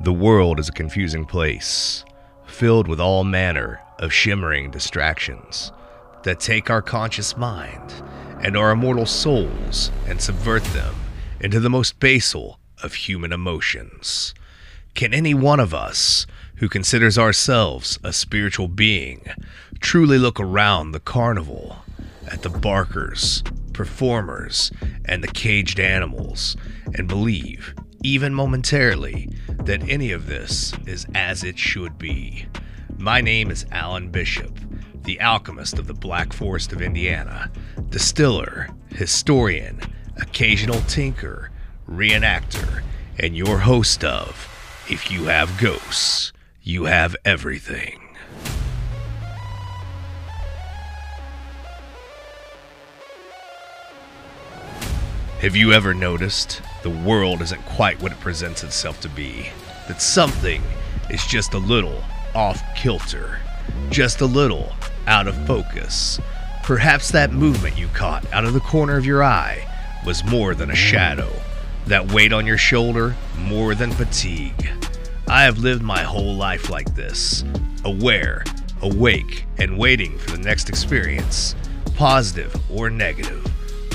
The world is a confusing place, filled with all manner of shimmering distractions that take our conscious mind and our immortal souls and subvert them into the most basal of human emotions. Can any one of us who considers ourselves a spiritual being truly look around the carnival at the barkers, performers, and the caged animals and believe, even momentarily, that any of this is as it should be? My name is Alan Bishop, the alchemist of the Black Forest of Indiana, distiller, historian, occasional tinker, reenactor, and your host of If You Have Ghosts, You Have Everything. Have you ever noticed the world isn't quite what it presents itself to be? That something is just a little off kilter, just a little out of focus. Perhaps that movement you caught out of the corner of your eye was more than a shadow, that weight on your shoulder more than fatigue. I have lived my whole life like this, aware, awake, and waiting for the next experience, positive or negative,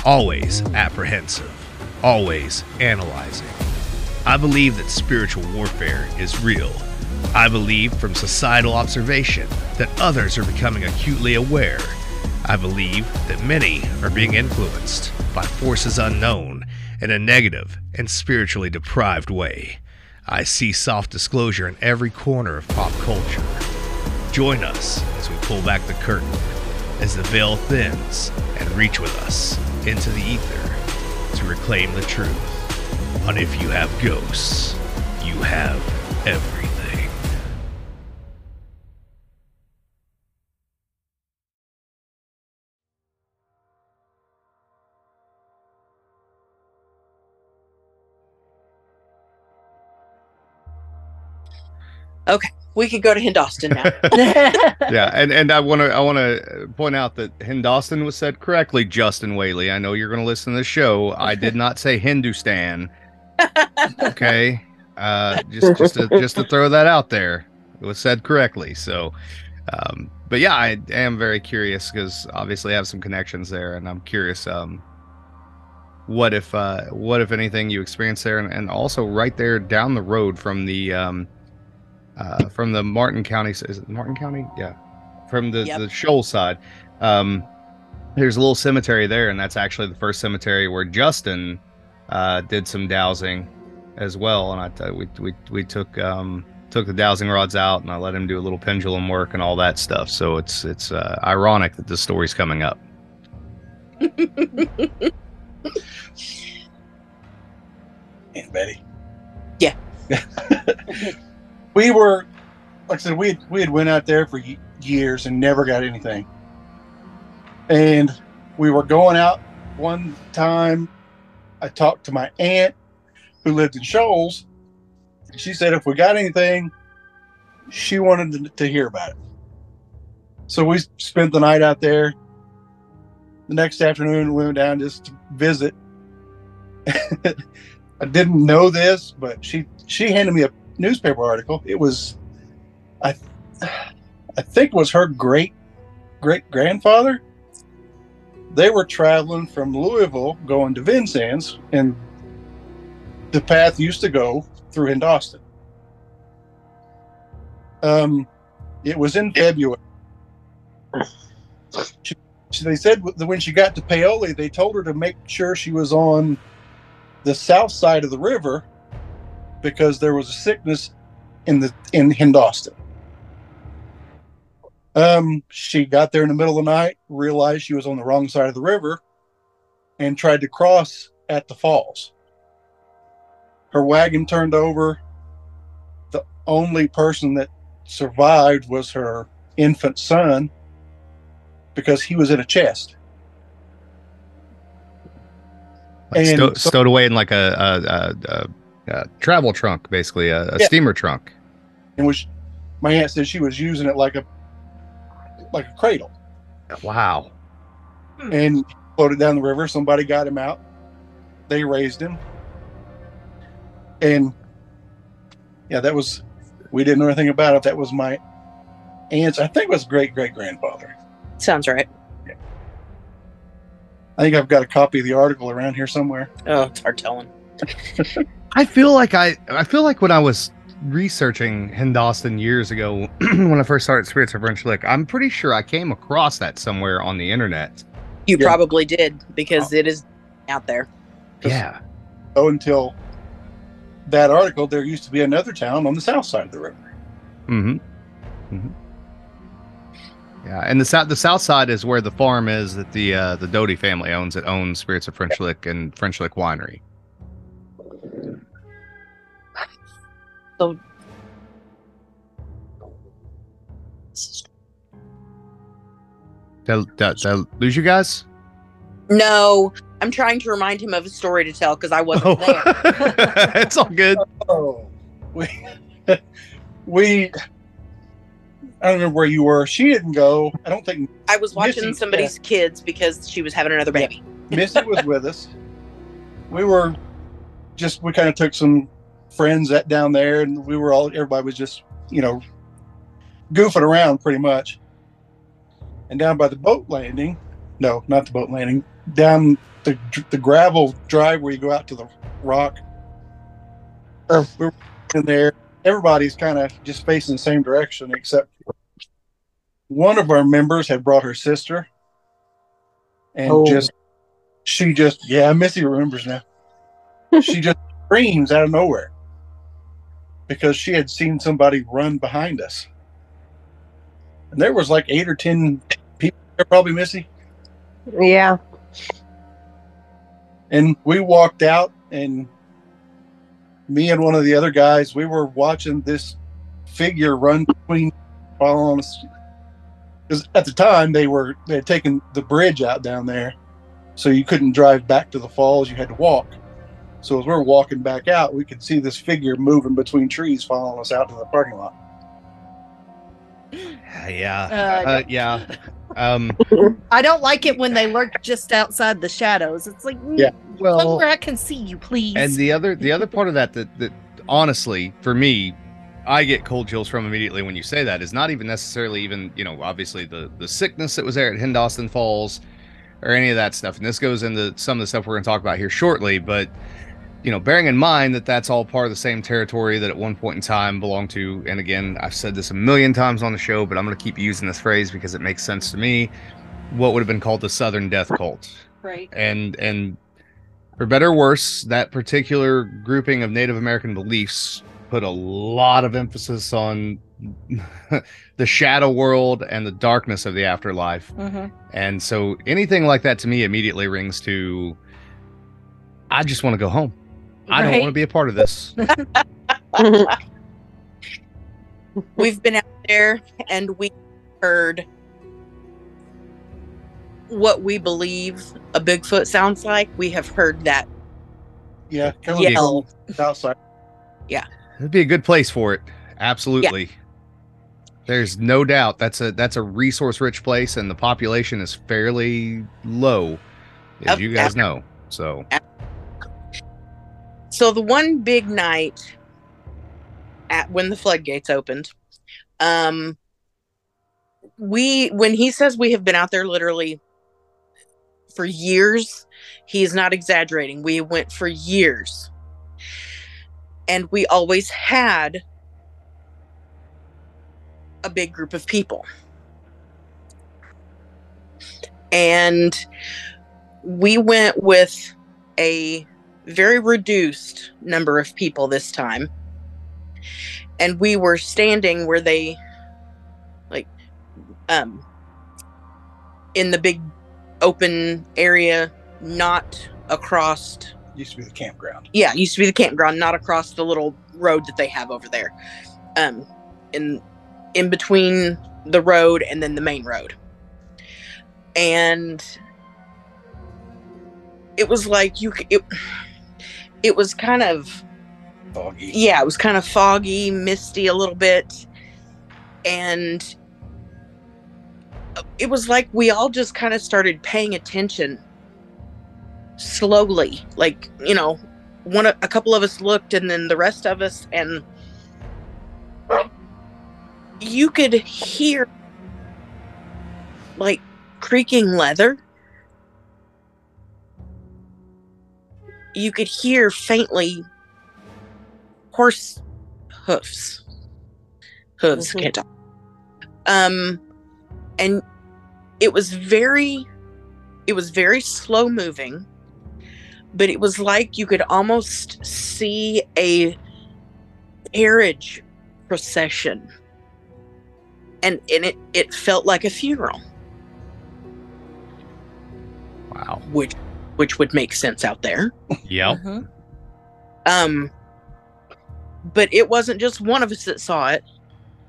always apprehensive, always analyzing. I believe that spiritual warfare is real. I believe from societal observation that others are becoming acutely aware. I believe that many are being influenced by forces unknown in a negative and spiritually deprived way. I see soft disclosure in every corner of pop culture. Join us as we pull back the curtain, as the veil thins, and reach with us into the ether to reclaim the truth on If You Have Ghosts, You Have Everything. Okay, we could go to Hindostan now. yeah, and, and I want to I want to point out that Hindostan was said correctly. Justin Whaley, I know you're going to listen to the show. I did not say Hindustan. Okay, uh, just just to, just to throw that out there, it was said correctly. So, um, but yeah, I am very curious because obviously I have some connections there, and I'm curious. Um, what if uh, what if anything you experienced there, and, and also right there down the road from the um, uh, from the Martin County. Is it Martin County? Yeah, from the Yep. the Shoal side. Um, there's a little cemetery there, and that's actually the first cemetery where Justin uh, did some dowsing as well. And I t- we we we took um, took the dowsing rods out, and I let him do a little pendulum work and all that stuff. So it's it's uh, ironic that this story's coming up. Aunt Betty. Yeah. we were, like I said, we had, we had went out there for years and never got anything. And we were going out one time. I talked to my aunt who lived in Shoals. She said if we got anything, she wanted to, to hear about it. So we spent the night out there. The next afternoon, we went down just to visit. I didn't know this, but she she handed me a newspaper article. It was, I, I think it was her great great grandfather. They were traveling from Louisville going to Vincennes, and the path used to go through Hindostan. Um, it was in February. She, they said when she got to Paoli, they told her to make sure she was on the south side of the river because there was a sickness in the in Hindostan. Um, she got there in the middle of the night, realized she was on the wrong side of the river, and tried to cross at the falls. Her wagon turned over. The only person that survived was her infant son because he was in a chest. Like And sto- so- stowed away in like a, a, a, a, a travel trunk, basically a, a Yeah. steamer trunk. And was my aunt said she was using it like a like a cradle. Wow. Hmm. and floated down the river. Somebody got him out. They raised him, and Yeah, that was. We didn't know anything about it. That was my aunt's. I think it was great great grandfather. Sounds right. I think I've got a copy of the article around here somewhere. Oh, it's hard telling. I feel like I I feel like when I was researching Hindostan years ago when I first started Spirits of French Lick, I'm pretty sure I came across that somewhere on the internet. You Yeah. probably did because it is out there. Yeah. Oh, until that article, there used to be another town on the south side of the river. Mm-hmm. hmm Yeah, and the south the south side is where the farm is that the uh, the Doty family owns. It owns Spirits of French Lick and French Lick Winery. So Did, did, did I lose you guys? no, I'm trying to remind him of a story to tell because I wasn't oh. there. it's all good. Oh, we, we. I don't remember where you were. She didn't go. I don't think I was watching Missy, somebody's kids because she was having another baby. Missy was with us. We were just we kind of took some friends that down there, and we were all everybody was just you know goofing around pretty much. And down by the boat landing, no, not the boat landing, down the the gravel drive where you go out to the rock. Uh, we were in there. Everybody's kind of just facing the same direction, except one of our members had brought her sister, and Oh. just she just yeah, Missy remembers now. she just screams out of nowhere because she had seen somebody run behind us, and there was like eight or ten people there, probably Missy. Yeah. And we walked out, and me and one of the other guys, we were watching this figure run between following us. Because at the time they were they had taken the bridge out down there, so you couldn't drive back to the falls. You had to walk. So as we're walking back out, we could see this figure moving between trees, following us out to the parking lot. Yeah. Uh, Uh, yeah. Um, I don't like it when they lurk just outside the shadows. It's like, mm, Yeah. well, somewhere I can see you, please. and the other the other part of that that that honestly for me i get cold chills from immediately when you say that is not even necessarily even you know obviously the the sickness that was there at hindostan falls or any of that stuff and this goes into some of the stuff we're going to talk about here shortly but you know bearing in mind that that's all part of the same territory that at one point in time belonged to and again i've said this a million times on the show but i'm going to keep using this phrase because it makes sense to me what would have been called the southern death cult right. and and for better or worse, that particular grouping of Native American beliefs put a lot of emphasis on the shadow world and the darkness of the afterlife. hmm And so anything like that to me immediately rings to I just want to go home. I don't want to be a part of this. We've been out there and we heard what we believe a Bigfoot sounds like. We have heard that Yeah, coming yell. from the south side. It'd be a good place for it. Absolutely. There's no doubt that's a that's a resource rich place and the population is fairly low, as Up- you guys know. So So the one big night at when the floodgates opened, um we when he says we have been out there literally for years, he's not exaggerating. We went for years. And we always had a big group of people. And we went with a very reduced number of people this time. And we were standing where they like um in the big open area, not across Used to be the campground. yeah, used to be the campground, not across the little road that they have over there. Um in in between the road and then the main road. And it was like you it, it was kind of Foggy. yeah, it was kind of foggy, misty a little bit. And it was like we all just kind of started paying attention slowly. Like, you know, one a couple of us looked and then the rest of us and you could hear like creaking leather. You could hear faintly horse hoofs. Hooves, Mhm. can't talk. Um, and it was very, it was very slow moving, but it was like you could almost see a carriage procession and and it it felt like a funeral Wow. which which would make sense out there Yep. Mhm. um but it wasn't just one of us that saw it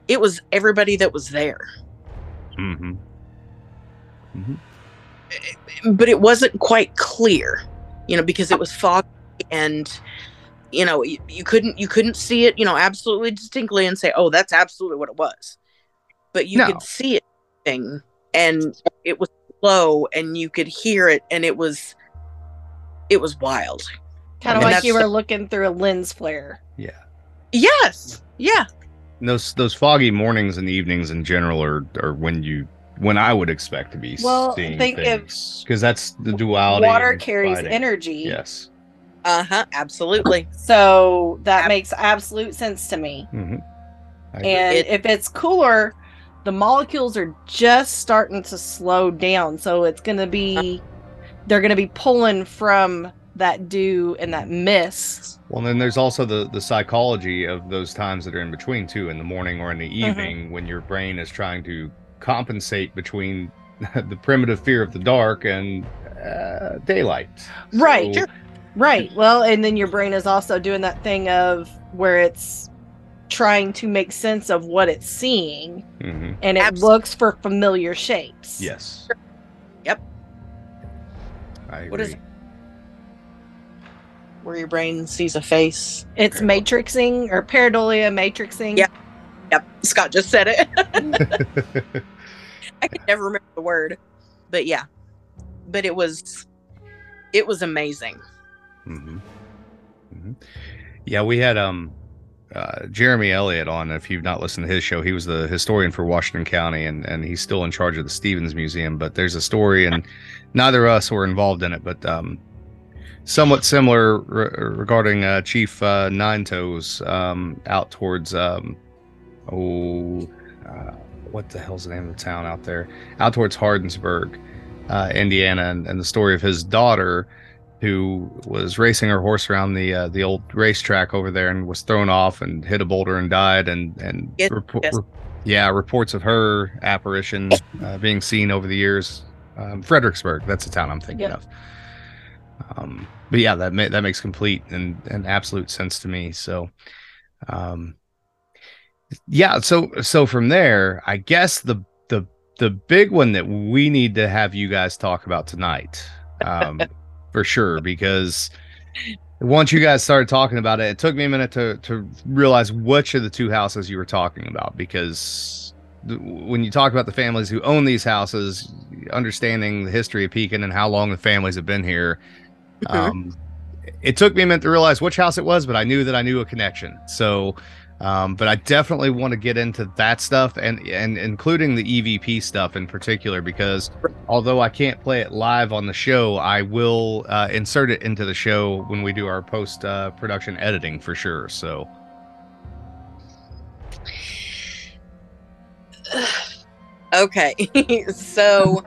it was everybody that was there Mm-hmm. but it wasn't quite clear you know because it was foggy and you know you, you couldn't you couldn't see it you know absolutely distinctly and say oh that's absolutely what it was but you No. could see it thing and it was slow and you could hear it and it was it was wild Kind of And like you that's- were looking through a lens flare. Yeah. yes yeah And Those those foggy mornings and evenings in general are are when you when I would expect to be Well, seeing think of things because that's the duality. Water carries fighting. energy. Yes. uh-huh absolutely So that Ab- makes absolute sense to me. Mm-hmm. And It- if it's cooler, the molecules are just starting to slow down. So it's going to be, they're going to be pulling from that dew and that mist. Well, then there's also the the psychology of those times that are in between too, in the morning or in the Mm-hmm. evening, when your brain is trying to compensate between the primitive fear of the dark and uh, daylight. Right. So- Right. Well, and then your brain is also doing that thing of where it's trying to make sense of what it's seeing Mhm. and it Abs- looks for familiar shapes. Yes. Yep. I agree. What is it? where your brain sees a face It's matrixing or pareidolia matrixing. Yeah. yep scott just said it I can never remember the word, but yeah, but it was, it was amazing. hmm hmm Yeah, we had um uh, Jeremy Elliott on. If you've not listened to his show, he was the historian for Washington County, and and he's still in charge of the Stevens Museum. But there's a story, and neither of us were involved in it, but um, somewhat similar re- regarding uh, Chief uh, Nine Toes um, out towards um, oh. Uh, what the hell's the name of the town out there? Out towards Hardinsburg, uh, Indiana, and, and the story of his daughter, who was racing her horse around the uh, the old racetrack over there and was thrown off and hit a boulder and died. And and Yes, repo- yes. re- yeah, reports of her apparition uh, being seen over the years. Um, Fredericksburg, that's the town I'm thinking Yep. of. Um, but yeah, that ma- that makes complete and, and absolute sense to me. So, um, yeah. So so from there, I guess the the the big one that we need to have you guys talk about tonight, um, for sure, because once you guys started talking about it, it took me a minute to to realize which of the two houses you were talking about because when you talk about the families who own these houses, understanding the history of Pekin and how long the families have been here, Mhm. um, it took me a minute to realize which house it was, but I knew that I knew a connection. So, um, but I definitely want to get into that stuff and and including the EVP stuff in particular because although I can't play it live on the show, I will uh, insert it into the show when we do our post uh, production editing for sure. So, Okay, so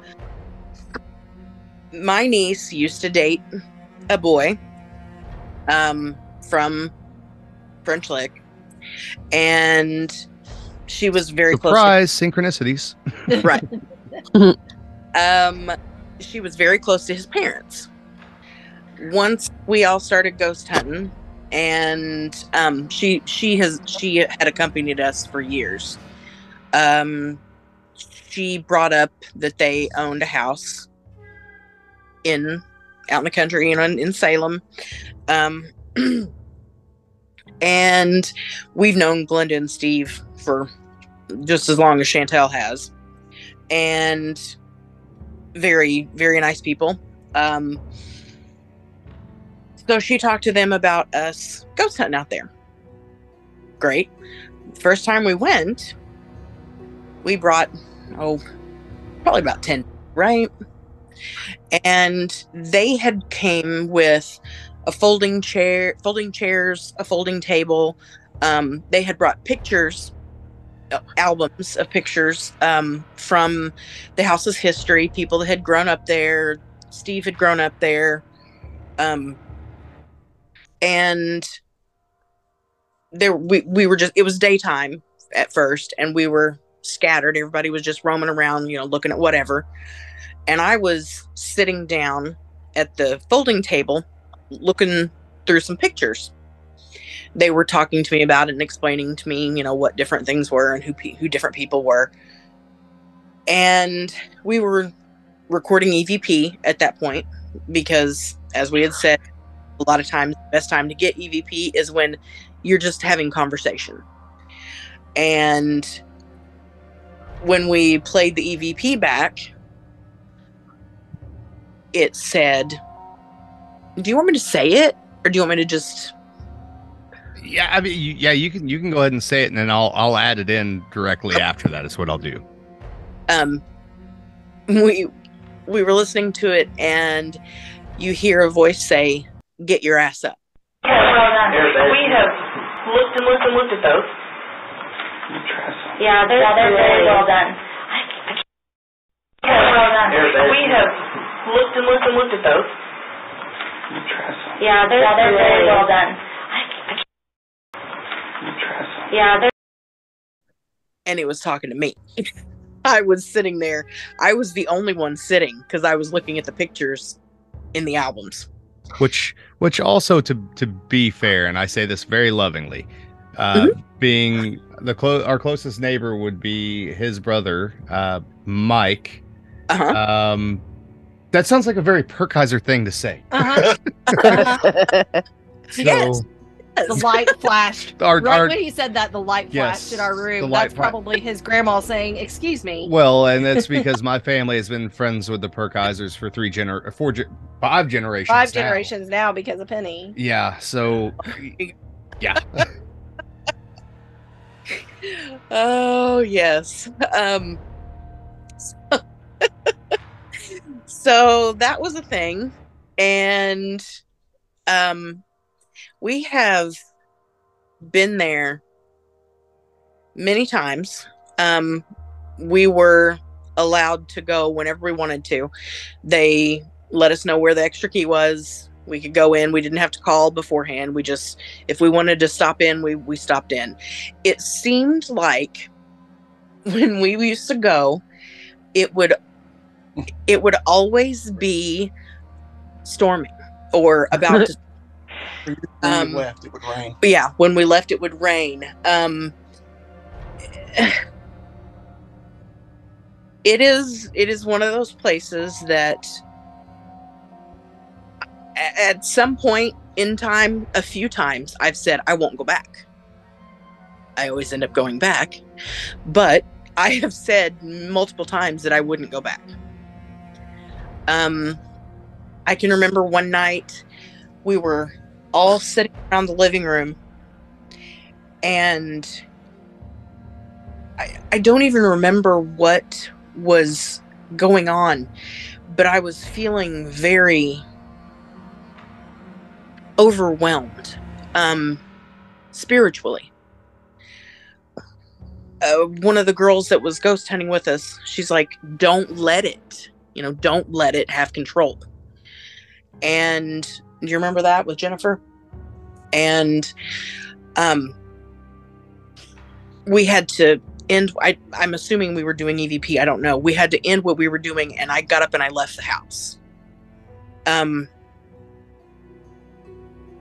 my niece used to date a boy um, from French Lick, and she was very close. surprise synchronicities. To, right. um, she was very close to his parents. Once we all started ghost hunting, and um, she she has she had accompanied us for years. Um, she brought up that they owned a house in out in the country, you know, in, in Salem. Um, and we've known Glenda and Steve for just as long as Chantel has, and very very nice people. Um, so she talked to them about us ghost hunting out there. Great. First time we went, we brought oh probably about 10 right? And they had came with a folding chair folding chairs a folding table. Um, they had brought pictures uh, albums of pictures um, from the house's history people that had grown up there steve had grown up there. Um, and there we, we were just it was daytime at first and we were scattered. Everybody was just roaming around you know looking at whatever. And i was sitting down at the folding table looking through some pictures. They were talking to me about it and explaining to me you know what different things were and who pe- who different people were. And we were recording evp at that point because as we had said a lot of times the best time to get evp is when you're just having conversation. And when we played the evp back it said do you want me to say it or do you want me to just Yeah, I mean, you, yeah, you can you can go ahead and say it, and then I'll I'll add it in directly after that. Is what I'll do. um we we were listening to it and you hear a voice say get your ass up Okay, well done. We have looked and looked and looked at those. Yeah, they're, they're very well done. I, I, okay, well done. We have looked and looked and looked at those. Yeah, they're, they're very well done. I, I, yeah, they're and it was talking to me. I was sitting there. I was the only one sitting because i was looking at the pictures in the albums. Which which also to to be fair, and I say this very lovingly, uh, being the clo- our closest neighbor would be his brother, uh, Mike. uh-huh Um, that sounds like a very Perkizer thing to say. Uh-huh. So Yes. the light flashed. our, Right our when he said that, the light Yes, flashed in our room. That's fla- probably his grandma saying, "Excuse me." well, and that's because my family has been friends with the Perkizers for three gener four ge- five generations. Five now. generations now because of Penny. Yeah. So yeah. Oh yes. Um so that was a thing and um we have been there many times. Um we were allowed to go whenever we wanted to. They let us know where the extra key was we could go in. We didn't have to call beforehand. We just if we wanted to stop in we we stopped in. It seemed like when we used to go it would it would always be storming or about to When Um, we left, it would rain. yeah when we left it would rain. Um it is it is one of those places that a- at some point in time a few times i've said i won't go back. I always end up going back but i have said multiple times that i wouldn't go back. Um i can remember one night we were all sitting around the living room and I, I don't even remember what was going on but i was feeling very overwhelmed um spiritually. Uh, one of the girls that was ghost hunting with us she's like don't let it you know don't let it have control. And do you remember that with jennifer? And um we had to end I, i'm assuming we were doing evp i don't know. We had to end what we were doing and i got up and i left the house. Um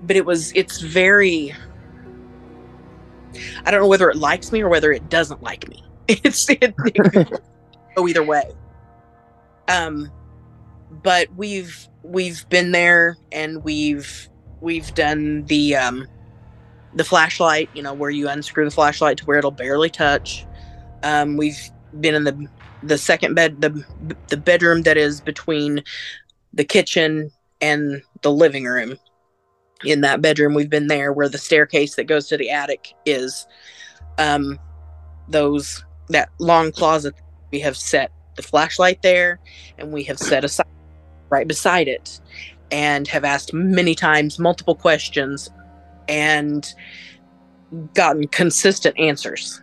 but it was it's very i don't know whether it likes me or whether it doesn't like me. It's it, it go either way. Um but we've we've been there and we've we've done the um the flashlight you know where you unscrew the flashlight to where it'll barely touch. Um we've been in the the second bed the the bedroom that is between the kitchen and the living room in that bedroom we've been there where the staircase that goes to the attic is um those that long closet. We have set the flashlight there, and we have set aside right beside it, and have asked many times, multiple questions, and gotten consistent answers.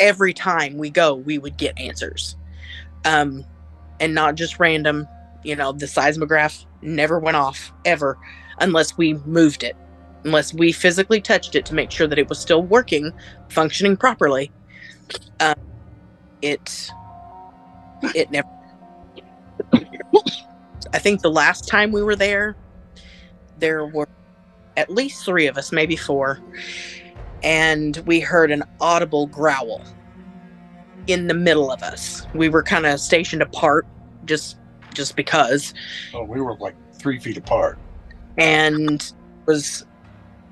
Every time we go, we would get answers, um, and not just random. You know, the seismograph never went off ever, unless we moved it, unless we physically touched it to make sure that it was still working, functioning properly. Um, it it never. I think the last time we were there, there were at least three of us, maybe four, and we heard an audible growl in the middle of us. We were kind of stationed apart, just just because, Oh, we were like three feet apart. And was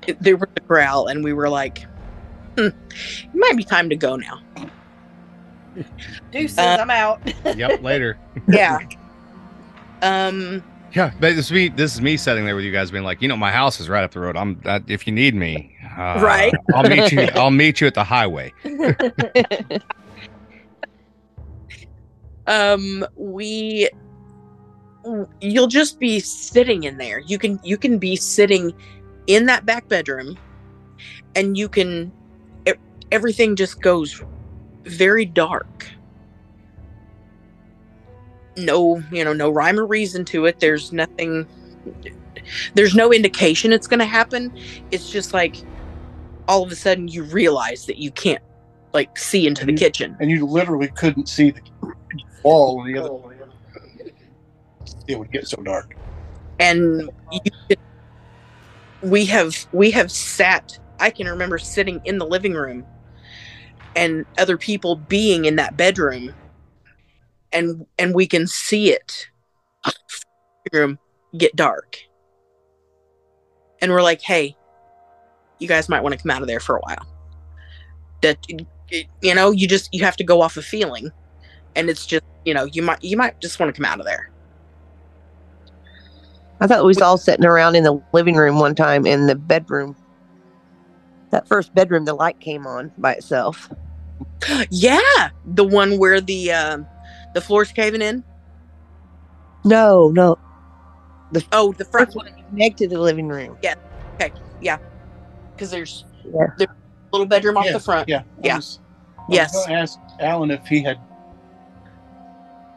it, there was a growl, and we were like, hmm, "It might be time to go now." Deuces, Uh, I'm out. Yep, later. Yeah. um. Yeah, but this is me. This is me sitting there with you guys, being like, you know, my house is right up the road. I'm uh, if you need me, uh, Right. I'll meet you. I'll meet you at the highway. um we you'll just be sitting in there you can you can be sitting in that back bedroom and you can everything just goes very dark no you know no rhyme or reason to it there's nothing there's no indication it's going to happen it's just like all of a sudden you realize that you can't like see into the Mhm. kitchen And you literally couldn't see the wall on the other. It would get so dark. and could- we have we have sat i can remember sitting in the living room and other people being in that bedroom and and we can see it room get dark. And we're like hey you guys might want to come out of there for a while. That you know you just you have to go off a feeling. And it's just you know you might you might just want to come out of there I thought we was all sitting around in the living room one time in the bedroom. That first bedroom, the light came on by itself. Yeah, the one where the um the floor's caving in. No, no, Oh, the front first one connected to the living room. Yeah. Okay. Yeah. Because there's Yeah. the little bedroom off Yeah, the front. Yeah. I Yeah. was- I Yes. was ask Alan if he had,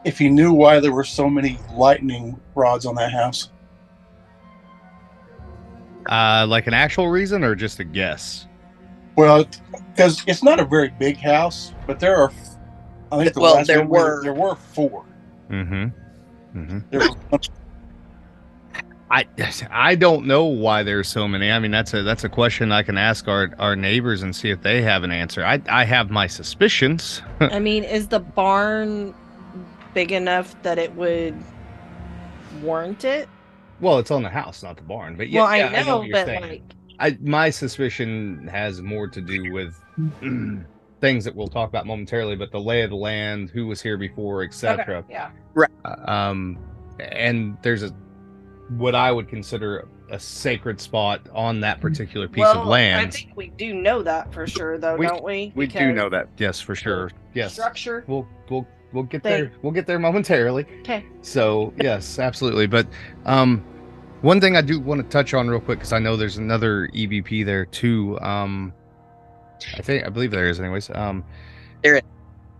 if he knew why there were so many lightning rods on that house. Uh, like an actual reason or just a guess? Well, because it's not a very big house, but there are. I think the Well, last there were. there were four. Mm-hmm. Mm-hmm. There I I don't know why there's so many. I mean, that's a that's a question I can ask our our neighbors and see if they have an answer. I I have my suspicions. I mean, is the barn big enough that it would warrant it? Well, it's on the house, not the barn. But yeah, well, I yeah, know, what you're but saying. like, I my suspicion has more to do with things that we'll talk about momentarily, but the lay of the land, who was here before, etc. okay, yeah. Uh, um, and there's a what I would consider a sacred spot on that particular piece well, of land. I think we do know that for sure, though, We- don't we? we do know that, yes, for sure. Yes, Structure. we'll we'll we'll get They- there. We'll get there momentarily. Okay. So yes, absolutely. But um, one thing I do want to touch on real quick because I know there's another EVP there too. Um, I think I believe there is, anyways. Um, There is.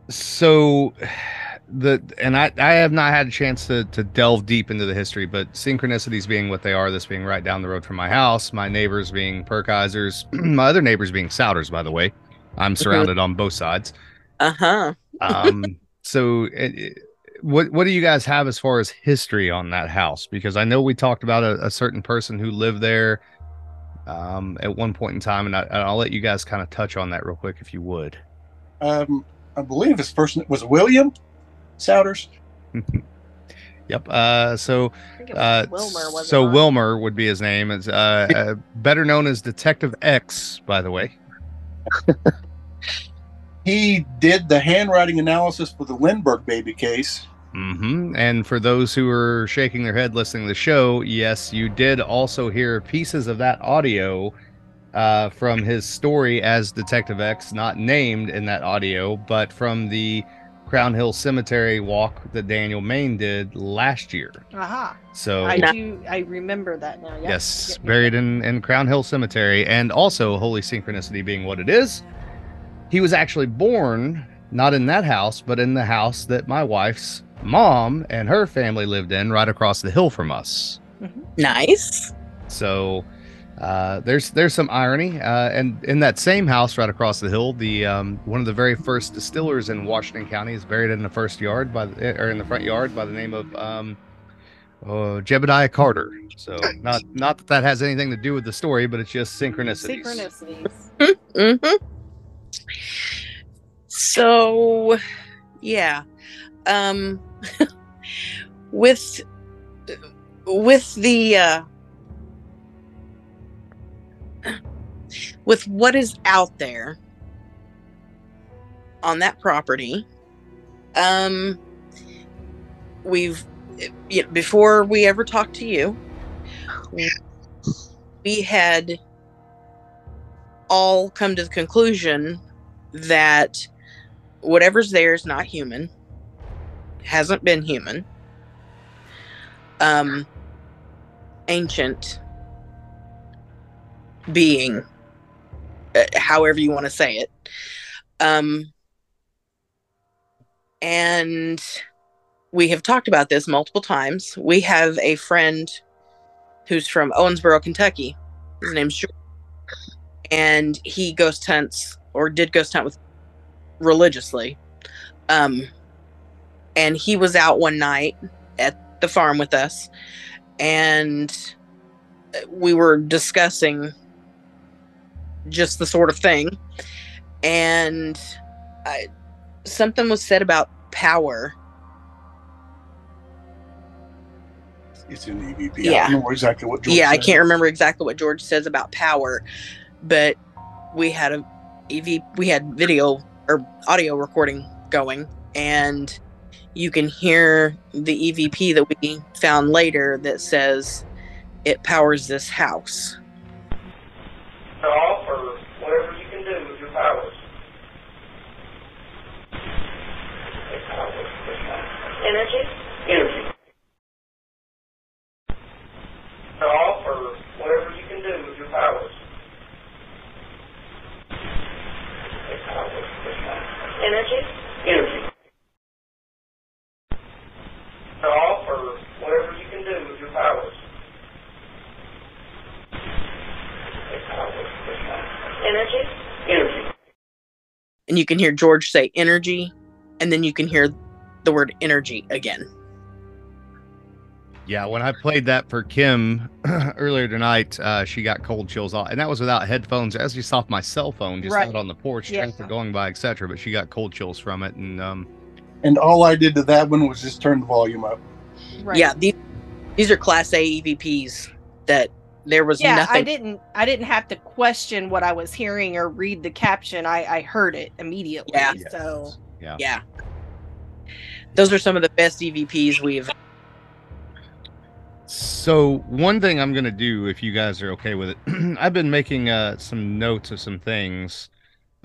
So the and I I have not had a chance to to delve deep into the history, but synchronicities being what they are, this being right down the road from my house, my neighbors being Perkisers, my other neighbors being Souders, by the way. I'm surrounded on both sides Uh huh. um so it, it- what what do you guys have as far as history on that house? Because i know we talked about a, a certain person who lived there um at one point in time and I, i'll let you guys kind of touch on that real quick if you would. Um, I believe his first name was William Souders. yep uh so I think it was uh Wilmer, was so wilmer would be his name. Is uh, uh better known as detective x by the way He did the handwriting analysis for the Lindbergh baby case. hmm And for those who are shaking their head listening to the show, yes, you did also hear pieces of that audio uh, from his story as Detective X, not named in that audio, but from the Crown Hill Cemetery walk that Daniel Main did last year. Aha. So I do. I remember that now. Yep. Yes, Yep, yep, buried in, in Crown Hill Cemetery, and also Holy Synchronicity being what it is. He was actually born not in that house, but in the house that my wife's mom and her family lived in right across the hill from us. Nice. So uh, there's there's some irony, uh, and in that same house right across the hill, the um, one of the very first distillers in Washington County is buried in the first yard by the, or in the front yard by the name of um, uh, Jebediah Carter. So not not that that has anything to do with the story, but it's just synchronicities. Synchronicities. hmm So, yeah, um, with with the uh, with what is out there on that property, um, we've before we ever talked to you, we had all come to the conclusion that whatever's there is not human, hasn't been human, um, ancient being, uh, however you want to say it. Um, and we have talked about this multiple times. We have a friend who's from Owensboro, Kentucky. His name's George. And he ghost hunts or did ghost hunt with religiously. Um, and he was out one night at the farm with us, and we were discussing just the sort of thing. And I, something was said about power. It's in the EVP. I Yeah. don't know exactly what. George yeah, I can't remember exactly what George says about power, but we had a EV, we had video or audio recording going, and you can hear the EVP that we found later that says it powers this house. off or whatever you can do with your powers. Energy? Energy. Off or whatever you can do with your powers. Energy? Energy. Off or whatever you can do with your powers. Energy? Energy. And you can hear George say energy, and then you can hear the word energy again. Yeah, when I played that for Kim earlier tonight, uh, she got cold chills off, and that was without headphones. As just off my cell phone, just Right. out on the porch, Yeah. traffic going by, etc. But she got cold chills from it, and um, And all I did to that one was just turn the volume up. Right. Yeah, these, these are Class A EVPs that there was yeah nothing. i didn't i didn't have to question what i was hearing or read the caption i i heard it immediately Yeah. so Yeah. Those are some of the best EVPs we've So one thing I'm gonna do, if you guys are okay with it, I've been making uh, some notes of some things.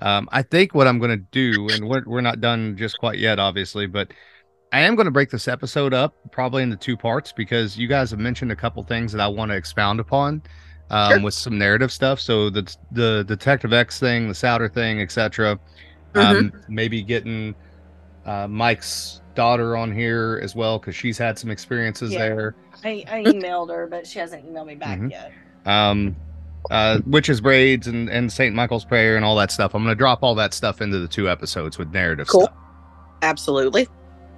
Um, I think what I'm gonna do, and we're we're not done just quite yet, obviously, but I am gonna break this episode up probably into two parts because you guys have mentioned a couple things that I want to expound upon um, Sure. with some narrative stuff. So the the Detective X thing, the Souder thing, etc. Um, maybe getting uh, Mike's daughter on here as well because she's had some experiences Yeah. there. I, I emailed her but she hasn't emailed me back Mhm. yet um uh witches braids and and saint michael's prayer and all that stuff i'm gonna drop all that stuff into the two episodes with narrative Cool. stuff absolutely.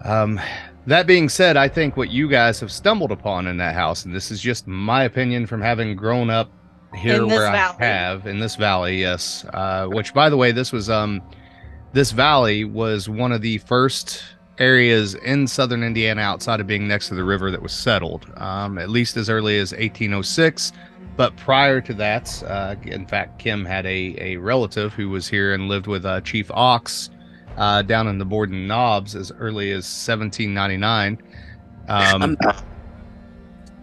um that being said i think what you guys have stumbled upon in that house and this is just my opinion from having grown up here In this where valley. i have in this valley yes uh which by the way this was um this valley was one of the first areas in southern indiana outside of being next to the river that was settled um at least as early as 1806 but prior to that, uh, in fact, Kim had a, a relative who was here and lived with uh, Chief Ox uh, down in the Borden Knobs as early as 1799. Um, Um,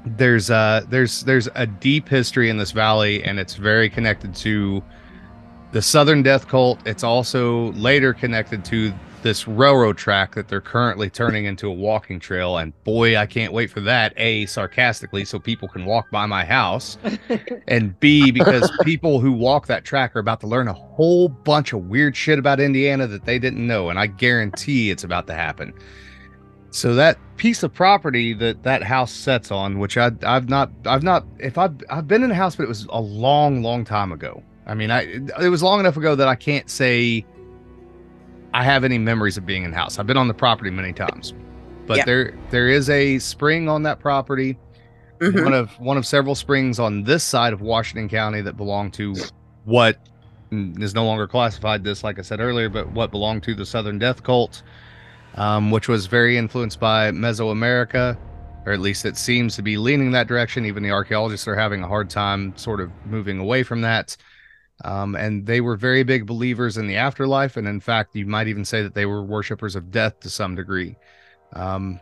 there's uh there's there's a deep history in this valley and it's very connected to the southern death cult it's also later connected to this railroad track that they're currently turning into a walking trail and boy i can't wait for that a sarcastically so people can walk by my house and b because people who walk that track are about to learn a whole bunch of weird shit about indiana that they didn't know and i guarantee it's about to happen so that piece of property that that house sets on, which I I've not I've not if I've I've been in a house, but it was a long long time ago. I mean, I it was long enough ago that I can't say I have any memories of being in the house. I've been on the property many times, but Yeah. there there is a spring on that property. Mhm. One of one of several springs on this side of Washington County that belong to what is no longer classified this, like I said earlier, but what belonged to the Southern Death Cult um, which was very influenced by Mesoamerica, or at least it seems to be leaning that direction. Even the archaeologists are having a hard time sort of moving away from that. Um, and they were very big believers in the afterlife. And in fact, you might even say that they were worshippers of death to some degree. Um,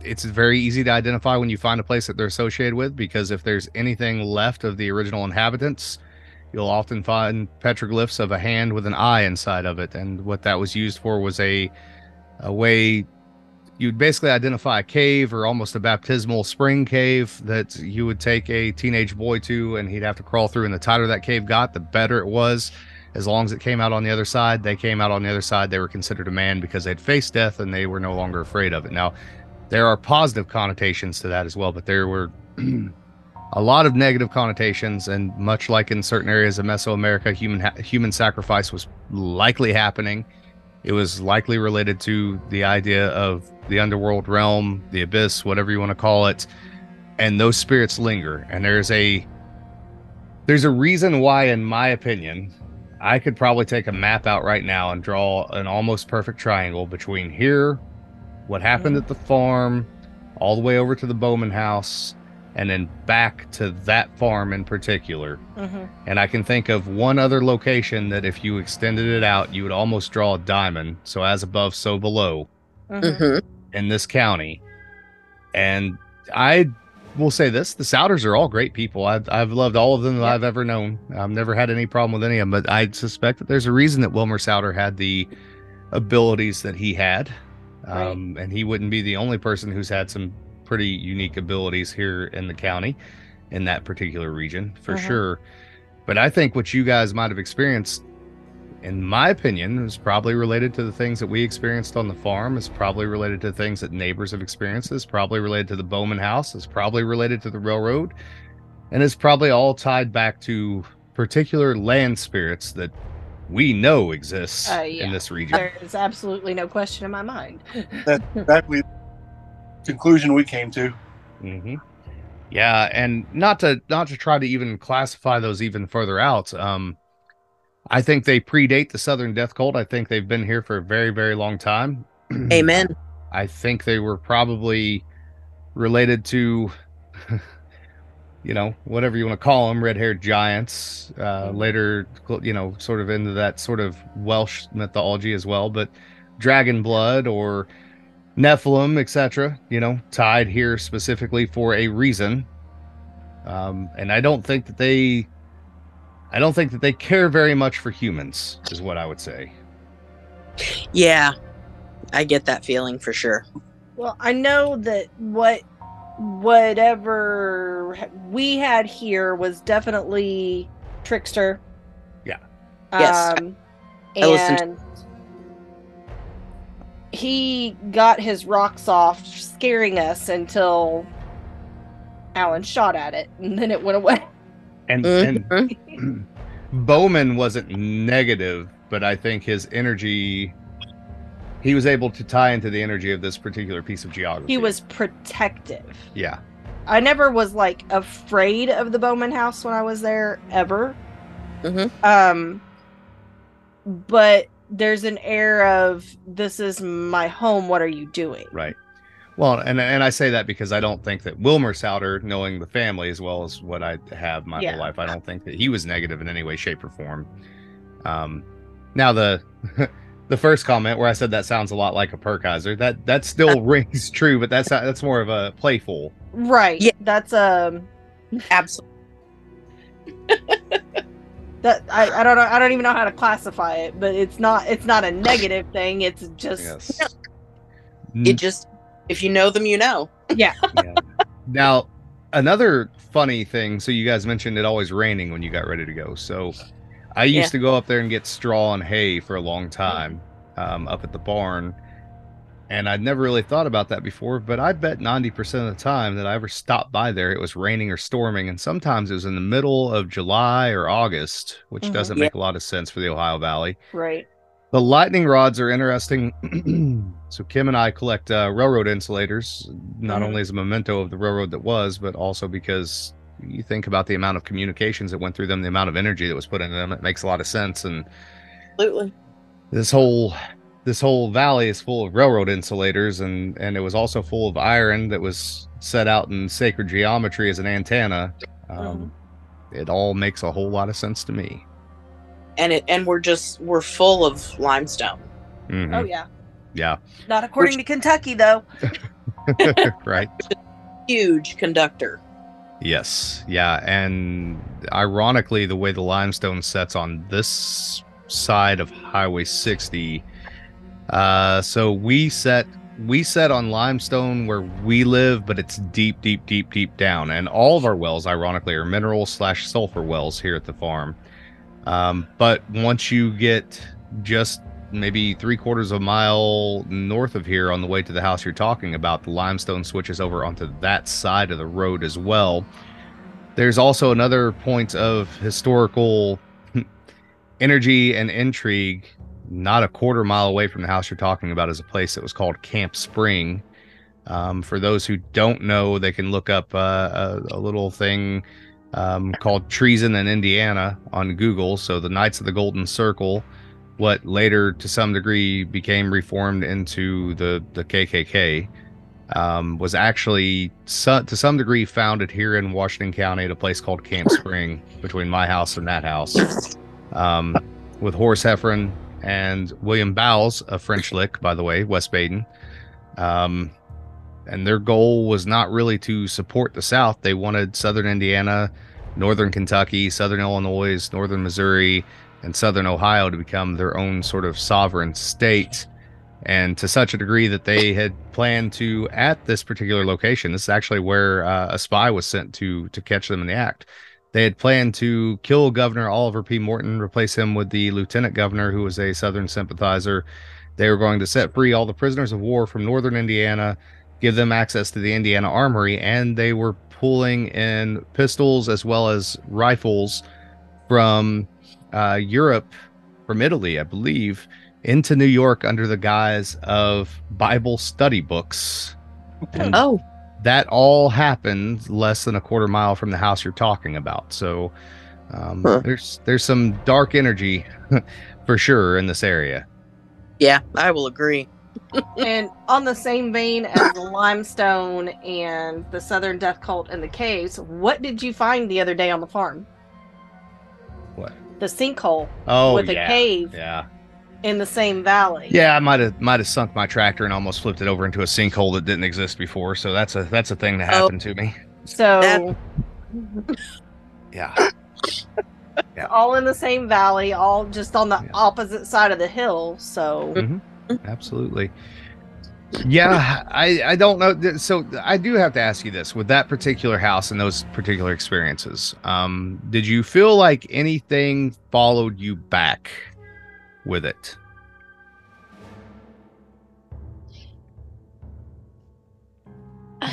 it's very easy to identify when you find a place that they're associated with because if there's anything left of the original inhabitants, you'll often find petroglyphs of a hand with an eye inside of it. And what that was used for was a a way you'd basically identify a cave or almost a baptismal spring cave that you would take a teenage boy to and he'd have to crawl through and the tighter that cave got the better it was. As long as it came out on the other side they came out on the other side. They were considered a man because they'd faced death and they were no longer afraid of it. Now there are positive connotations to that as well but there were a lot of negative connotations and much like in certain areas of mesoamerica human ha- human sacrifice was likely happening it was likely related to the idea of the underworld realm, the abyss, whatever you want to call it, and those spirits linger. And there's a there's a reason why, in my opinion, I could probably take a map out right now and draw an almost perfect triangle between here, what happened mm. at the farm, all the way over to the Bowman house, and then back to that farm in particular. Mhm. And I can think of one other location that if you extended it out, you would almost draw a diamond. So as above, so below Mhm. Mhm. in this county. And I will say this the Souders are all great people. I've, I've loved all of them that Yep. I've ever known. I've never had any problem with any of them, but I suspect that there's a reason that Wilmer Souder had the abilities that he had. Right. Um, and he wouldn't be the only person who's had some pretty unique abilities here in the county in that particular region for Mhm. sure. But I think what you guys might have experienced, in my opinion, is probably related to the things that we experienced on the farm. is probably related to things that neighbors have experienced. is probably related to the Bowman house. is probably related to the railroad. And it's probably all tied back to particular land spirits that we know exists Uh, yeah. in this region. There's absolutely no question in my mind. That's exactly the conclusion we came to. hmm Yeah, and not to not to try to even classify those even further out. Um, I think they predate the Southern Death Cult. I think they've been here for a very very long time. Amen. I think they were probably related to, you know, whatever you want to call them, red-haired giants. Uh, later, you know, sort of into that sort of Welsh mythology as well, but dragon blood or Nephilim, etc. You know, tied here specifically for a reason. Um, and I don't think that they, I don't think that they care very much for humans, is what I would say. Yeah. I get that feeling for sure. Well, I know that what whatever we had here was definitely trickster. Yeah. Yes. Um, I listened and he got his rocks off, scaring us until Alan shot at it, and then it went away. And and Mhm. Bowman wasn't negative, but I think his energy he was able to tie into the energy of this particular piece of geography. He was protective. yeah. I never was like afraid of the Bowman house when I was there ever. Mhm. Um, but there's an air of this is my home. What are you doing? Right. Well, and and I say that because I don't think that Wilmer Souder, knowing the family as well as what I have my Yeah. whole life, I don't think that he was negative in any way, shape, or form. Um, now the the first comment where I said that sounds a lot like a perkizer. That that still rings true, but that's that's more of a playful. Right. Yeah. That's um Absolutely. That I, I don't know I don't even know how to classify it, but it's not it's not a negative thing. It's just Yes. It just, if you know them, you know. yeah. Yeah. Now, another funny thing. So you guys mentioned it always raining when you got ready to go. So I used Yeah. to go up there and get straw and hay for a long time um, up at the barn, and I'd never really thought about that before. But I bet ninety percent of the time that I ever stopped by there, it was raining or storming, and sometimes it was in the middle of July or August, which Mhm. doesn't Yeah. make a lot of sense for the Ohio Valley. Right. The lightning rods are interesting. so Kim and I collect uh, railroad insulators, not Mhm. only as a memento of the railroad that was, but also because you think about the amount of communications that went through them, the amount of energy that was put into them. It makes a lot of sense. And Absolutely. this whole this whole valley is full of railroad insulators, and and it was also full of iron that was set out in sacred geometry as an antenna. Um, It all makes a whole lot of sense to me. And it and we're just we're full of limestone. Mhm. Oh yeah. Yeah, Not according to Kentucky though. right. Huge conductor. Yes. Yeah. And ironically, the way the limestone sets on this side of Highway 60, uh, so we set we set on limestone where we live, but it's deep, deep, deep, deep down. And all of our wells, ironically, are mineral slash sulfur wells here at the farm. Um, but once you get just maybe three quarters of a mile north of here on the way to the house you're talking about, the limestone switches over onto that side of the road as well. There's also another point of historical energy and intrigue. Not a quarter mile away from the house you're talking about is a place that was called Camp Spring. Um, for those who don't know, they can look up uh, a, a little thing um, called Treason in Indiana on Google. So the Knights of the Golden Circle, what later to some degree became reformed into the the KKK, um, was actually to some degree founded here in Washington County at a place called Camp Spring between my house and that house, um, with Horace Heffren and William Bowles, a French lick, by the way, West Baden. Um, and their goal was not really to support the South. They wanted Southern Indiana, Northern Kentucky, Southern Illinois, Northern Missouri, and Southern Ohio to become their own sort of sovereign state. And to such a degree that they had planned to, at this particular location, this is actually where uh, a spy was sent to to catch them in the act. They had planned to kill Governor Oliver P. Morton, replace him with the lieutenant governor, who was a Southern sympathizer. They were going to set free all the prisoners of war from Northern Indiana, give them access to the Indiana Armory, and they were pulling in pistols as well as rifles from uh, Europe, from Italy, I believe, into New York under the guise of Bible study books. And Oh, that all happened less than a quarter mile from the house you're talking about. So um, Huh. there's there's some dark energy for sure in this area. yeah, I will agree. and on the same vein as the limestone and the southern death cult and the caves, what did you find the other day on the farm? What? The sinkhole Oh with yeah, a cave yeah, in the same valley. yeah. I might have might have sunk my tractor and almost flipped it over into a sinkhole that didn't exist before. So that's a that's a thing that Oh. happened to me. So That- Yeah. all in the same valley, all just on the Yeah. opposite side of the hill. So Absolutely. Yeah, I I don't know. So I do have to ask you this: with that particular house and those particular experiences, um, did you feel like anything followed you back with it?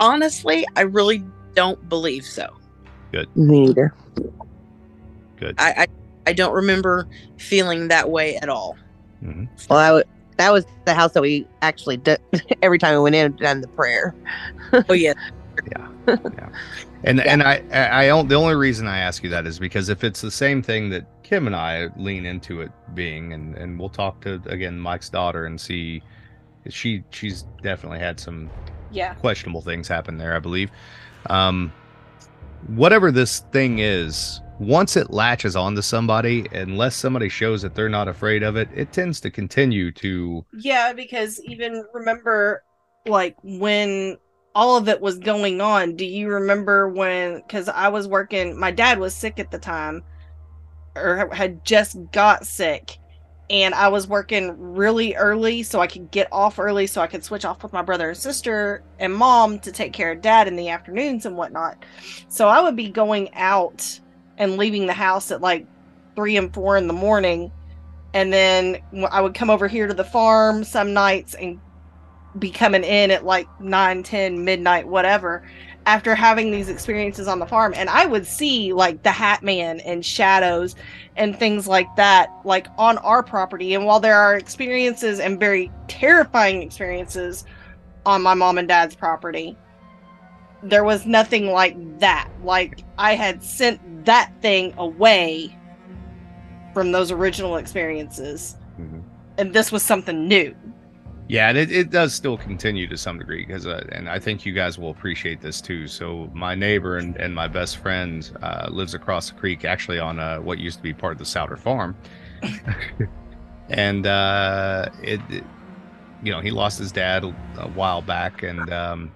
Honestly, I really don't believe so. Good. Neither. Good. I I, I don't remember feeling that way at all. Mm-hmm. Well, I w- that was the house that we actually did every time we went in and done the prayer. Oh yeah. yeah. yeah, And and I I I don't. The only reason I ask you that is because if it's the same thing that Kim and I lean into it being, and and we'll talk to again Mike's daughter and see. She she's definitely had some yeah, questionable things happen there, I believe. Um, whatever this thing is, once it latches onto somebody, unless somebody shows that they're not afraid of it, it tends to continue to. Yeah, because even remember, like when all of it was going on, do you remember when? Because I was working, my dad was sick at the time, or had just got sick, and I was working really early so I could get off early so I could switch off with my brother and sister and mom to take care of dad in the afternoons and whatnot. So I would be going out and leaving the house at like three and four in the morning. And then I would come over here to the farm some nights and be coming in at like 9, 10, midnight, whatever, after having these experiences on the farm. And I would see like the Hat Man and shadows and things like that, like on our property. And while there are experiences and very terrifying experiences on my mom and dad's property, there was nothing like that. Like I had sent that thing away from those original experiences. Mm-hmm. And this was something new. Yeah, and it, it does still continue to some degree because, uh, and I think you guys will appreciate this too. So, my neighbor and, and my best friend uh, lives across the creek, actually on uh, what used to be part of the Souder Farm, and uh, it, it, you know, he lost his dad a, while back, and um,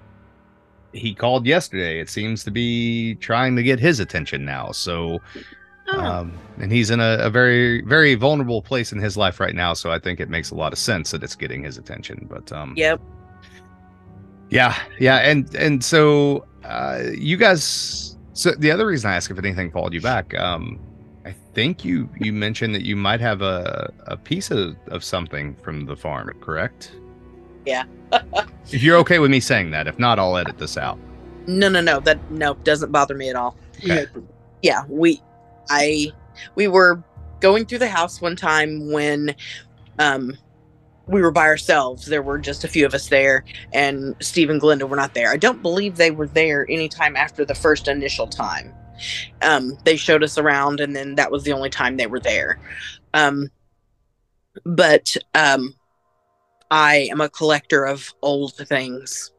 he called yesterday. It seems to be trying to get his attention now. So, Oh. um, and he's in a, a very, very vulnerable place in his life right now. So I think it makes a lot of sense that it's getting his attention. But um, Yep. yeah, yeah, and and so uh, you guys. So the other reason I ask if anything called you back, um, I think you you mentioned that you might have a a piece of of something from the farm, correct? Yeah. if you're okay with me saying that, if not, I'll edit this out. No, no, no. That no doesn't bother me at all. Yeah. Yeah, we, I, we were going through the house one time when, um, we were by ourselves. There were just a few of us there, and Steve and Glenda were not there. I don't believe they were there anytime after the first initial time. Um, they showed us around, and then that was the only time they were there. Um, but um, I am a collector of old things.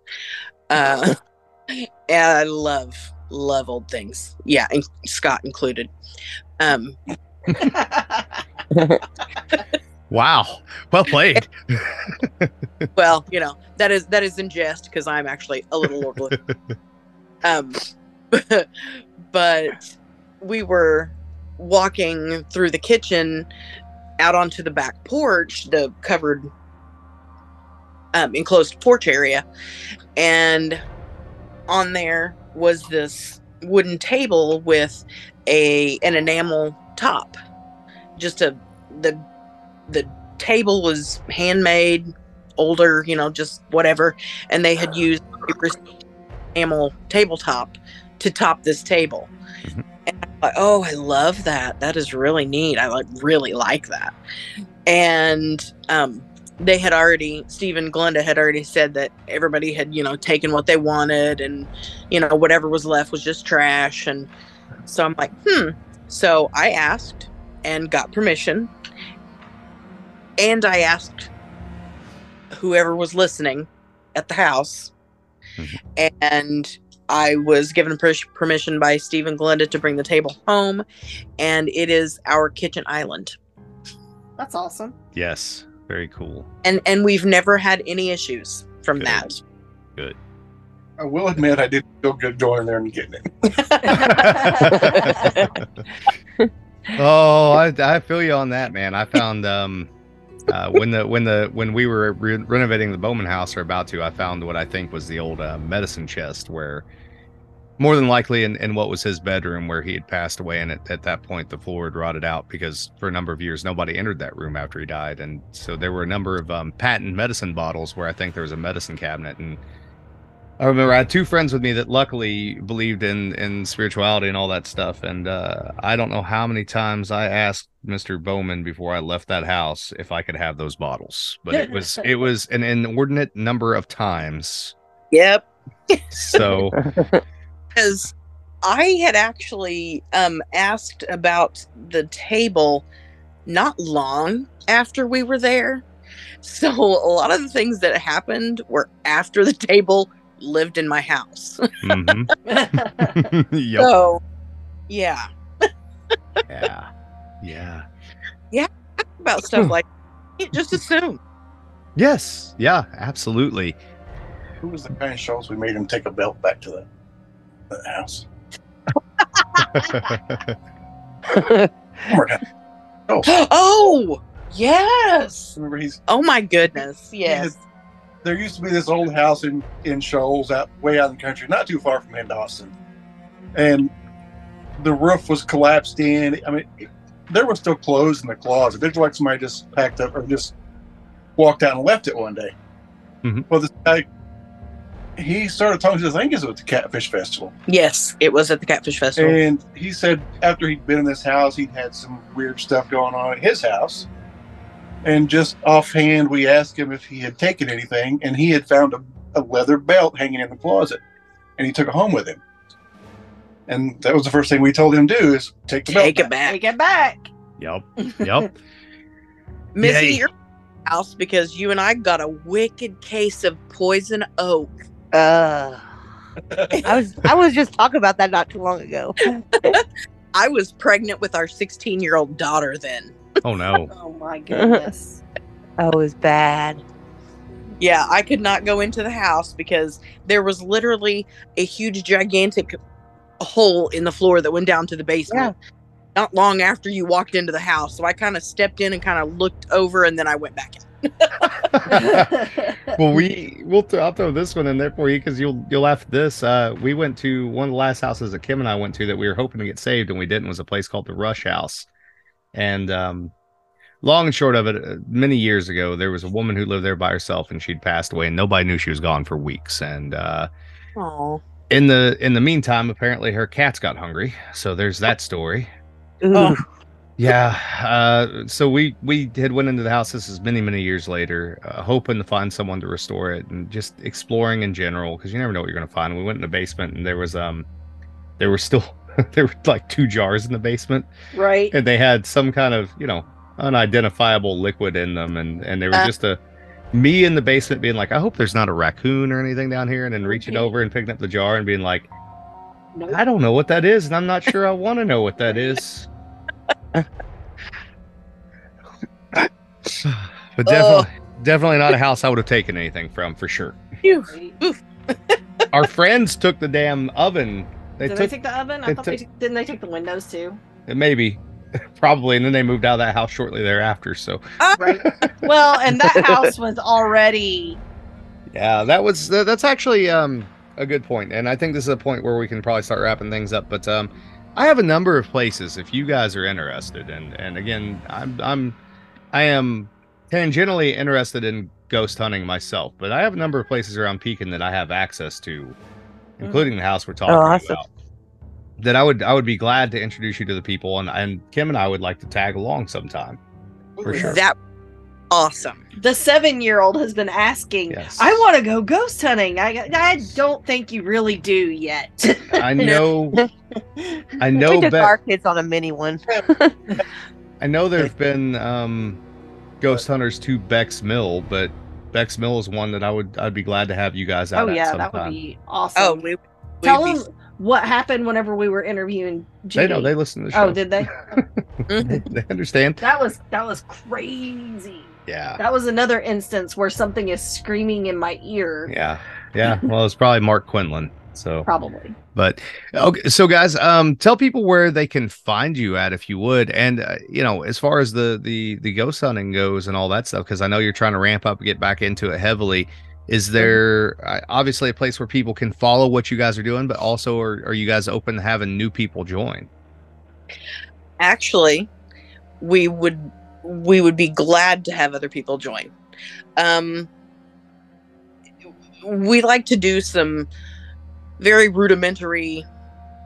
Uh, and I love love old things. Yeah, and Scott included. Um, Wow, well played. well, you know that is that is in jest because I'm actually a little older. um, but we were walking through the kitchen out onto the back porch, the covered um, enclosed porch area, and on there was this wooden table with a an enamel top. Just a the the table was handmade, older, you know, just whatever, and they had used enamel tabletop to top this table. Mhm. And I thought, oh, I love that. That is really neat. I like really like that. And um, they had already, Steve and Glenda had already said that everybody had, you know, taken what they wanted, and you know, whatever was left was just trash. And so I'm like, hmm. So I asked and got permission and I asked whoever was listening at the house, Mhm. and I was given per- permission by Steve and Glenda to bring the table home, and it is our kitchen island, That's awesome. yes, very cool. and and we've never had any issues from Good. that. Good. I will admit I did feel good going there and getting it. oh, I, I feel you on that, man. I found um, uh, when the when the when we were re- renovating the Bowman house or about to, I found what I think was the old uh, medicine chest where. More than likely, in, in what was his bedroom where he had passed away, and at, at that point the floor had rotted out because for a number of years nobody entered that room after he died, and so there were a number of um, patent medicine bottles where I think there was a medicine cabinet, and I remember I had two friends with me that luckily believed in in spirituality and all that stuff, and uh, I don't know how many times I asked Mister Bowman before I left that house if I could have those bottles, but it was it was an inordinate number of times. Yep, So because I had actually um, asked about the table not long after we were there. So a lot of the things that happened were after the table lived in my house. Mhm. yep. So, yeah, Yeah. Yeah. Yeah. About stuff like just assume. Yes. Yeah. Absolutely. Who was the guy in Shoals? We made him take a belt back to the, the house. Remember that? Oh, yes. Remember he's Oh my goodness. Yes. Yes. There used to be this old house in in Shoals, out way out in the country, not too far from here in Dawson, and the roof was collapsed in. I mean, it- there was still clothes in the closet. It looked like somebody just packed up or just walked out and left it one day. Mhm. Well, this guy, he started talking to. us. I think it was at the Catfish Festival, Yes, it was at the Catfish Festival. and he said after he'd been in this house, he'd had some weird stuff going on at his house. And just offhand, we asked him if he had taken anything, and he had found a, a leather belt hanging in the closet, and he took it home with him. And that was the first thing we told him to do is take the Take belt. it back. back. Take it back. Yep. Yep. Missy, your house because you and I got a wicked case of poison oak. Uh, I was I was just talking about that not too long ago. I was pregnant with our 16 year old daughter then. Oh no. Oh my goodness. Oh, it was bad. Yeah, I could not go into the house because there was literally a huge, gigantic hole in the floor that went down to the basement. Not long after you walked into the house. So I kind of stepped in and kind of looked over and then I went back in. well, we we'll th- I'll throw this one in there for you because you'll you'll laugh at this. Uh, we went to one of the last houses that Kim and I went to that we were hoping to get saved and we didn't. Was a place called the Rush House, and um, long and short of it, uh, many years ago, there was a woman who lived there by herself and she'd passed away, and nobody knew she was gone for weeks. And uh, Oh. in the in the meantime, apparently her cats got hungry, so there's that story. Oh. Yeah. Uh, so we we had went into the house. This is many many years later, uh, hoping to find someone to restore it and just exploring in general because you never know what you're gonna find. We went in the basement and there was um there were still there were like two jars in the basement right. and they had some kind of you know unidentifiable liquid in them and and they were Uh. just a me in the basement being like I hope there's not a raccoon or anything down here and then reaching over and picking up the jar and being like Nope. I don't know what that is and I'm not sure I want to know what that is. But definitely, definitely not a house I would have taken anything from for sure. Our friends took the damn oven. They Did took they take the oven? I they thought they took- took, didn't they take the windows too? maybe, probably, and then they moved out of that house shortly thereafter. So Right. well, and that house was already yeah, that was that's actually um a good point, and I think this is a point where we can probably start wrapping things up. But um, I have a number of places if you guys are interested, and and again, I'm I'm I am tangentially interested in ghost hunting myself, but I have a number of places around Pekin that I have access to, including the house we're talking awesome. about. That I would I would be glad to introduce you to the people, and and Kim and I would like to tag along sometime for sure. That awesome. the seven year old has been asking, Yes. I want to go ghost hunting. I, I don't think you really do yet. I know I we know took Beck- our kids on a mini one. I know there've been um, ghost hunters to Beck's Mill, but Beck's Mill is one that I would I'd be glad to have you guys out oh, at yeah, sometime. that would be awesome. Oh, we, Tell we'd be- them what happened whenever we were interviewing Judy. They know they listen to the show. Oh, did they? They understand? That was that was crazy. Yeah, That was another instance where something is screaming in my ear. yeah, yeah. Well, it's probably Mark Quinlan. So, Probably. but okay. So, guys, um, tell people where they can find you at if you would, and uh, you know, as far as the the the ghost hunting goes and all that stuff, because I know you're trying to ramp up, and get back into it heavily. Is there uh, obviously a place where people can follow what you guys are doing, but also are, are you guys open to having new people join? actually we would we would be glad to have other people join um we like to do some very rudimentary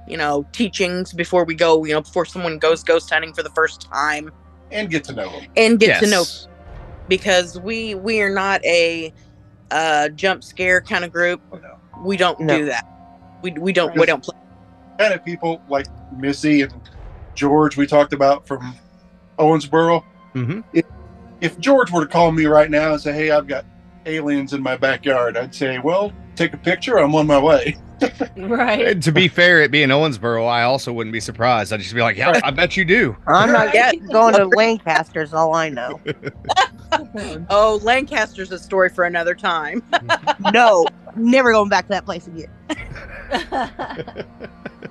you know teachings before we go you know before someone goes ghost hunting for the first time and get to know them. and get to know because we we are not a uh jump scare kind of group No. we don't No. do that we, we don't we don't play Kind of people like Missy and George we talked about from Owensboro. Mm-hmm. If George were to call me right now and say, "Hey, I've got aliens in my backyard," I'd say, "Well, take a picture. I'm on my way. Right. And to be fair, it being Owensboro, I also wouldn't be surprised. I'd just be like, yeah, I bet you do. I'm not Yeah. going to Lancaster's. All I know. Oh, Lancaster's a story for another time. No, never going back to that place again. I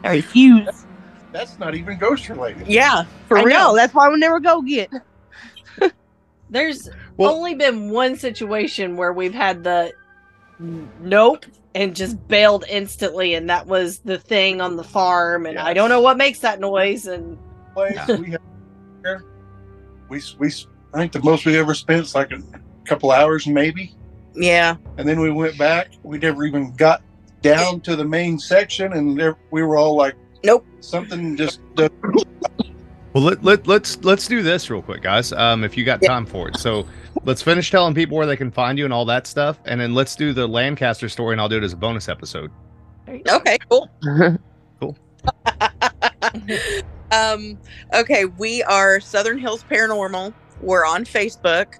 refuse. That's not even ghost related. yeah, for I real. know. That's why I would never go again. There's Well- only been one situation where we've had the nope and just bailed instantly, and that was the thing on the farm. And I don't know what makes that noise. And Place we have we we I think the most we ever spent is like a couple hours maybe, Yeah. and then we went back. We never even got down to the main section, and there, we were all like, Nope. something just. Well, let, let, let's let's do this real quick, guys. Um, if you got time for it, so let's finish telling people where they can find you and all that stuff, and then let's do the Lancaster story, and I'll do it as a bonus episode. Okay, cool. Cool. um, okay, we are Southern Hills Paranormal. We're on Facebook.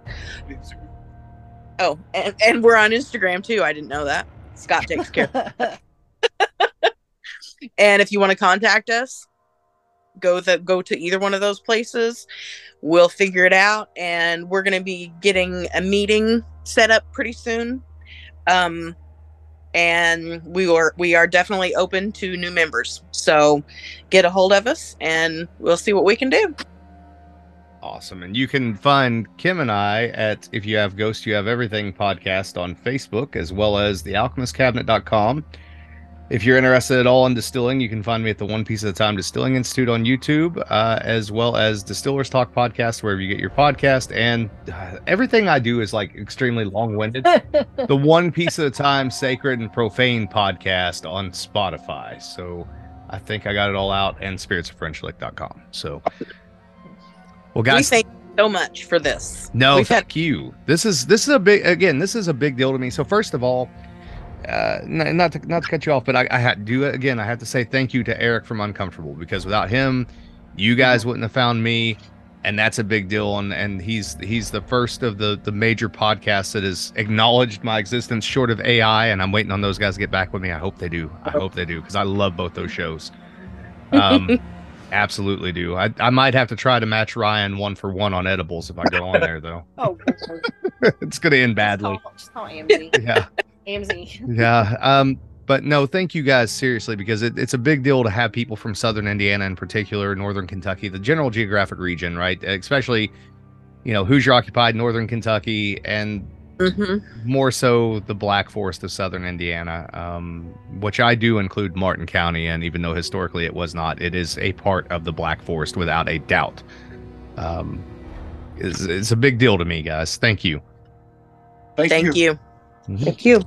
Oh, and, and we're on Instagram too. I didn't know that. Scott takes care. and if you want to contact us, go the go to either one of those places. We'll figure it out, and we're going to be getting a meeting set up pretty soon. Um, and we are we are definitely open to new members. So get a hold of us, and we'll see what we can do. Awesome. And you can find Kim and I at If You Have Ghost, You Have Everything podcast on Facebook, as well as the thealchemistcabinet.com. If you're interested at all in distilling, you can find me at the One Piece at a Time Distilling Institute on YouTube, uh, as well as Distillers Talk podcast, wherever you get your podcast. And uh, everything I do is like extremely long winded. the One Piece at a Time Sacred and Profane podcast on Spotify. So I think I got it all out, and spiritsofFrenchlick.com. So, well, we guys, thank you so much for this. no, We've had- thank you. This is this is a big again. This is a big deal to me. So first of all, uh, not to not to cut you off, but I, I had to do it again. I have to say thank you to Eric from Uncomfortable because without him, you guys wouldn't have found me, and that's a big deal. And and he's he's the first of the the major podcasts that has acknowledged my existence, short of AI. And I'm waiting on those guys to get back with me. I hope they do. I hope they do because I love both those shows. Um, absolutely do. I I might have to try to match Ryan one for one on edibles if I go on there though. oh, it's gonna end badly. Just call, just call Amzy. Yeah. Amzy. Yeah. Um, but no, thank you guys seriously because it, it's a big deal to have people from Southern Indiana, in particular, Northern Kentucky, the general geographic region, right? Especially, you know, Hoosier occupied Northern Kentucky and hmm more so the Black Forest of Southern Indiana, um, which I do include Martin County. And even though historically it was not, it is a part of the Black Forest without a doubt. Um, it's, it's a big deal to me, guys. Thank you. thank, Thank you. you. Mm-hmm. Thank you.